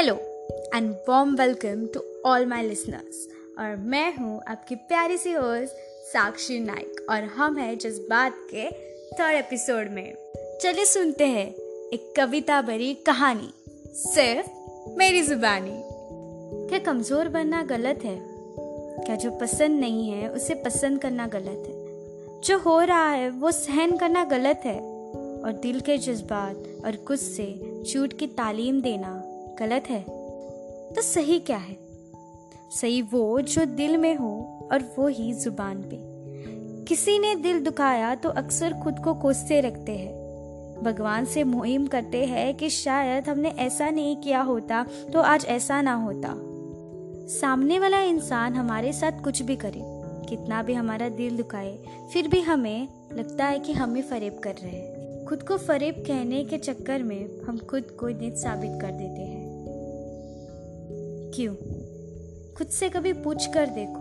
Hello and warm welcome to all my listeners और मैं हूँ आपकी प्यारी सी होस्ट साक्षी नाइक और हम हैं जज्बात के थर्ड एपिसोड में। चलिए सुनते हैं एक कविता भरी कहानी। सिर्फ़ मेरी जुबानी। क्या कमज़ोर बनना गलत है? क्या जो पसंद नहीं है, उसे पसंद करना गलत है? जो हो रहा है, वो सहन करना गलत है? और दिल के जज्बात और कुछ से झूठ की तालीम देना। गलत है तो सही क्या है? सही वो जो दिल में हो और वो ही ज़ुबान पे। किसी ने दिल दुखाया तो अक्सर खुद को कोसते रखते हैं। भगवान से मुहिम करते हैं कि शायद हमने ऐसा नहीं किया होता तो आज ऐसा ना होता। सामने वाला इंसान हमारे साथ कुछ भी करे, कितना भी हमारा दिल दुखाए, फिर भी हमें लगता है कि हमें फरेब कर रहे हैं। खुद को फरेब कहने के चक्कर में हम खुद को नित साबित कर देते हैं। क्यों? खुद से कभी पूछ कर देखो।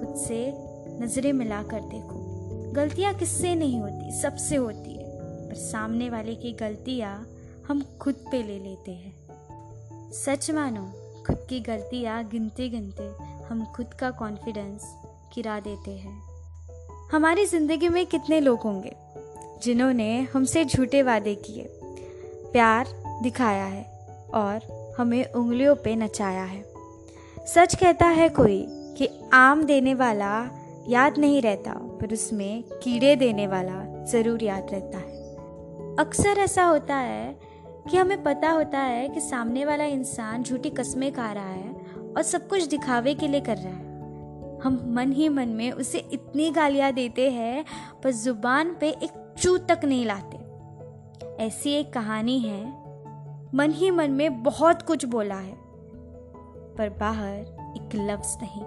खुद से नज़रें मिला कर देखो। गलतियाँ किससे नहीं होती? सबसे होती है। पर सामने वाले की गलतियाँ हम खुद पे ले लेते हैं। सच मानो, खुद की गलतियाँ गिनते गिनते हम खुद का कॉन्फिडेंस गिरा देते हैं। हमारी ज़िंदगी में कितने लोग होंगे जिन्होंने हमसे झूठे वादे किए, प्यार दिखाया है और हमें उंगलियों पे नचाया है? सच कहता है कोई कि आम देने वाला याद नहीं रहता, पर उसमें कीड़े देने वाला ज़रूर याद रहता है। अक्सर ऐसा होता है कि हमें पता होता है कि सामने वाला इंसान झूठी कस्में खा रहा है और सब कुछ दिखावे के लिए कर रहा है। हम मन ही मन में उसे इतनी गालियाँ देते हैं, पर ज़ुबान पे एक चू तक नहीं लाते। ऐसी एक कहानी है, मन ही मन में बहुत कुछ बोला है। पर बाहर एक लफ्ज नहीं।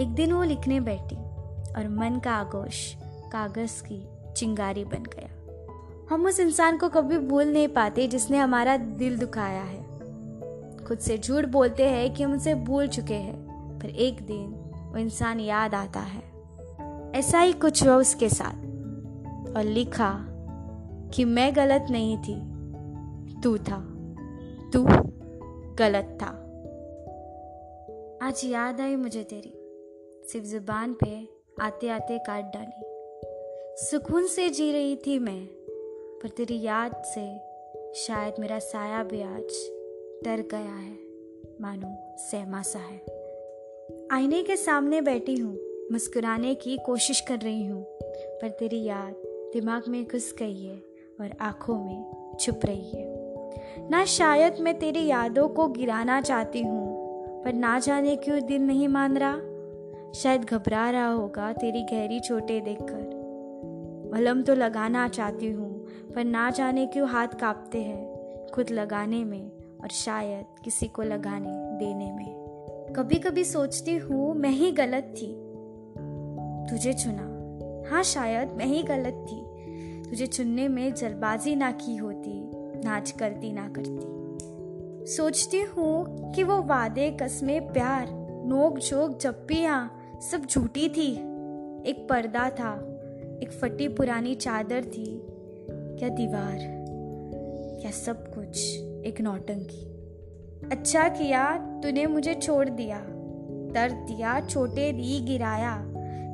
एक दिन वो लिखने बैठी और मन का आगोश कागज़ की चिंगारी बन गया। हम उस इंसान को कभी भूल नहीं पाते जिसने हमारा दिल दुखाया है। खुद से झूठ बोलते हैं कि हम उसे भूल चुके हैं, पर एक दिन वो इंसान याद आता है। ऐसा ही कुछ हुआ उसके साथ और लिखा कि मैं गलत नहीं थी, तू था, तू गलत था। आज याद आई मुझे तेरी। सिर्फ़ ज़ुबान पे आते आते काट डाली। सुकून से जी रही थी मैं, पर तेरी याद से शायद मेरा साया भी आज डर गया है, मानो सहमा सा है। आईने के सामने बैठी हूँ, मुस्कुराने की कोशिश कर रही हूँ, पर तेरी याद दिमाग में घुस गई है और आँखों में छुप रही है। ना शायद मैं तेरी यादों को गिराना चाहती हूँ, पर ना जाने क्यों दिल नहीं मान रहा? शायद घबरा रहा होगा तेरी गहरी चोटें देखकर। मलम तो लगाना चाहती हूँ, पर ना जाने क्यों हाथ कांपते हैं, खुद लगाने में और शायद किसी को लगाने देने में। कभी कभी सोचती हूँ, मैं ही गलत थी। तुझे चुना। हाँ शायद मैं ही गलत थी। तुझे चुनने में जल्दबाजी ना की होती। नाच करती ना करती। सोचती हूँ कि वो वादे, कस्में, प्यार, नोक झोंक जप्पियाँ सब झूठी थी। एक पर्दा था, एक फटी पुरानी चादर थी क्या दीवार क्या सब कुछ, एक नौटंकी। अच्छा किया, तूने मुझे छोड़ दिया। दर्द दिया छोटे दी, गिराया।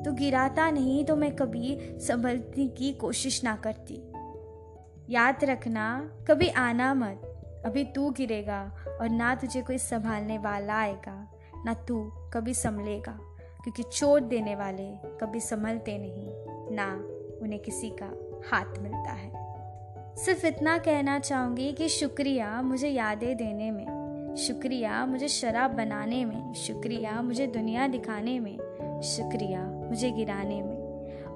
तो गिराता नहीं तो मैं कभी संभलने की कोशिश ना करती। याद रखना, कभी आना मत। अभी तू गिरेगा और ना तुझे कोई संभालने वाला आएगा, ना तू कभी संभलेगा, क्योंकि चोट देने वाले कभी संभलते नहीं, ना उन्हें किसी का हाथ मिलता है। सिर्फ़ इतना कहना चाहूँगी कि शुक्रिया मुझे यादें देने में, शुक्रिया मुझे शराब बनाने में, शुक्रिया मुझे दुनिया दिखाने में, शुक्रिया मुझे गिराने में।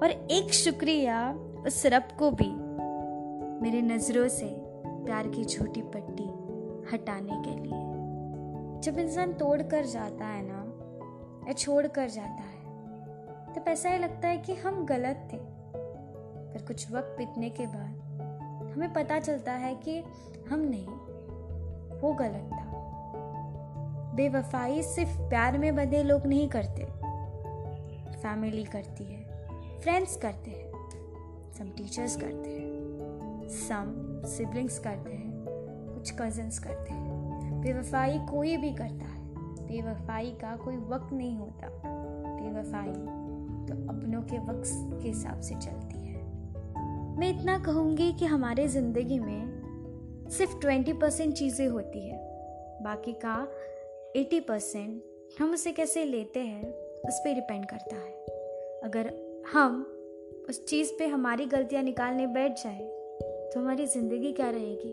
और एक शुक्रिया उस रब को भी मेरे नज़रों से प्यार की छोटी पट्टी हटाने के लिए। जब इंसान तोड़ कर जाता है ना, या छोड़ कर जाता है तो ऐसा ही लगता है कि हम गलत थे। पर कुछ वक्त बीतने के बाद हमें पता चलता है कि हम नहीं, वो गलत था। बेवफाई सिर्फ़ प्यार में बंधे लोग नहीं करते। फैमिली करती है फ्रेंड्स करते हैं सम टीचर्स करते हैं। सम सिबलिंग्स करते हैं, कुछ कजन्स करते हैं। बेवफाई कोई भी करता है, बेवफाई का कोई वक्त नहीं होता। बेवफाई तो अपनों के वक्त के हिसाब से चलती है। मैं इतना कहूँगी कि हमारे ज़िंदगी में सिर्फ़ ट्वेंटी परसेंट चीज़ें होती है। बाकी का एटी परसेंट हम उसे कैसे लेते हैं, उस पर डिपेंड करता है। अगर हम उस चीज़ पे हमारी गलतियाँ निकालने बैठ जाए तो हमारी ज़िंदगी क्या रहेगी?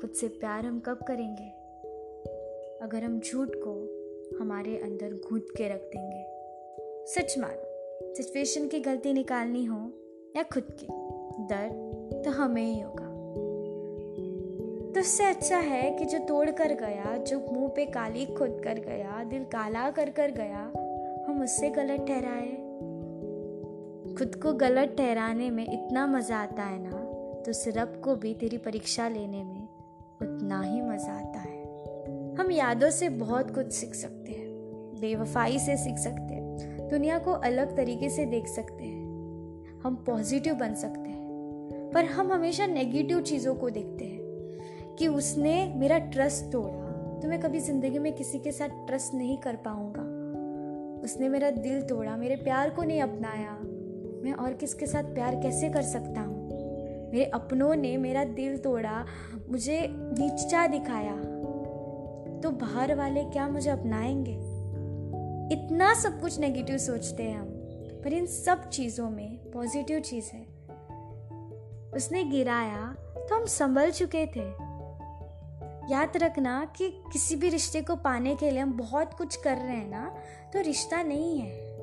खुद से प्यार हम कब करेंगे? अगर हम झूठ को हमारे अंदर घूट के रख देंगे। सच मानो सिचुएशन की गलती निकालनी हो या खुद की दर्द तो हमें ही होगा। तो उससे अच्छा है कि जो तोड़ कर गया, जो मुँह पे काली खुद कर गया, दिल काला कर कर गया, हम उससे गलत ठहराए। खुद को गलत ठहराने में इतना मज़ा आता है ना तो सिरप को भी तेरी परीक्षा लेने में उतना ही मज़ा आता है। हम यादों से बहुत कुछ सीख सकते हैं, बेवफाई से सीख सकते हैं, दुनिया को अलग तरीके से देख सकते हैं, हम पॉजिटिव बन सकते हैं, पर हम हमेशा नेगेटिव चीज़ों को देखते हैं कि उसने मेरा ट्रस्ट तोड़ा। तो मैं कभी ज़िंदगी में किसी के साथ ट्रस्ट नहीं कर पाऊँगा। उसने मेरा दिल तोड़ा, मेरे प्यार को नहीं अपनाया। मैं और किसके साथ प्यार कैसे कर सकता हूँ? मेरे अपनों ने मेरा दिल तोड़ा, मुझे नीचा दिखाया। तो बाहर वाले क्या मुझे अपनाएँगे? इतना सब कुछ नेगेटिव सोचते हैं हम, पर इन सब चीज़ों में पॉजिटिव चीज़ है। उसने गिराया तो हम संभल चुके थे। याद रखना कि किसी भी रिश्ते को पाने के लिए हम बहुत कुछ कर रहे हैं ना तो रिश्ता नहीं है।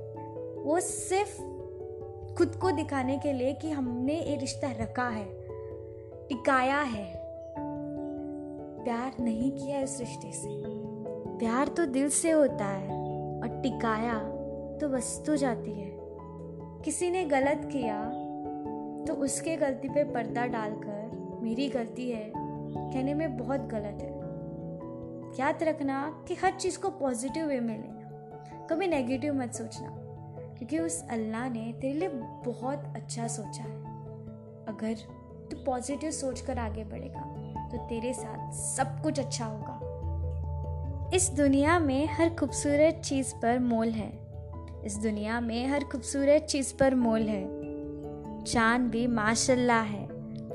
वो सिर्फ़ खुद को दिखाने के लिए कि हमने ये रिश्ता रखा है, टिकाया है। प्यार नहीं किया इस रिश्ते से। प्यार तो दिल से होता है और टिकाया तो वस्तु जाती है। किसी ने गलत किया तो उसके गलती पे पर्दा डालकर मेरी गलती है, कहने में बहुत गलत है। याद रखना कि हर चीज़ को पॉजिटिव वे में लेना, कभी नेगेटिव मत सोचना। क्योंकि उस अल्लाह ने तेरे लिए बहुत अच्छा सोचा है। अगर तू पॉजिटिव सोच कर आगे बढ़ेगा तो तेरे साथ सब कुछ अच्छा होगा। इस दुनिया में हर खूबसूरत चीज़ पर मोल है। इस दुनिया में हर खूबसूरत चीज़ पर मोल है। चाँद भी माशाल्लाह है,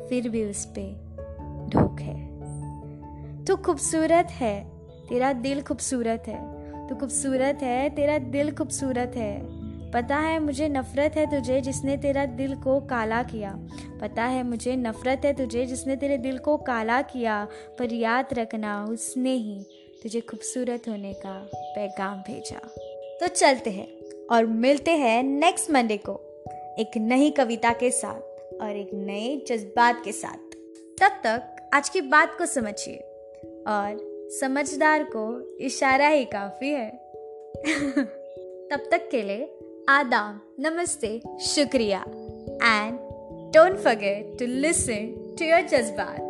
फिर भी उस पर ढोक है। तू खूबसूरत है, तेरा दिल खूबसूरत है। तू खूबसूरत है, तेरा दिल खूबसूरत है। पता है, मुझे नफ़रत है तुझे जिसने तेरा दिल को काला किया। पता है, मुझे नफ़रत है तुझे जिसने तेरे दिल को काला किया। पर याद रखना, उसने ही तुझे खूबसूरत होने का पैगाम भेजा। तो चलते हैं और मिलते हैं नेक्स्ट मंडे को। एक नई कविता के साथ और एक नए जज्बात के साथ। तब तक आज की बात को समझिए। और समझदार को इशारा ही काफ़ी है। तब तक के लिए आदाब नमस्ते शुक्रिया। And don't forget to listen to your Jazbaat.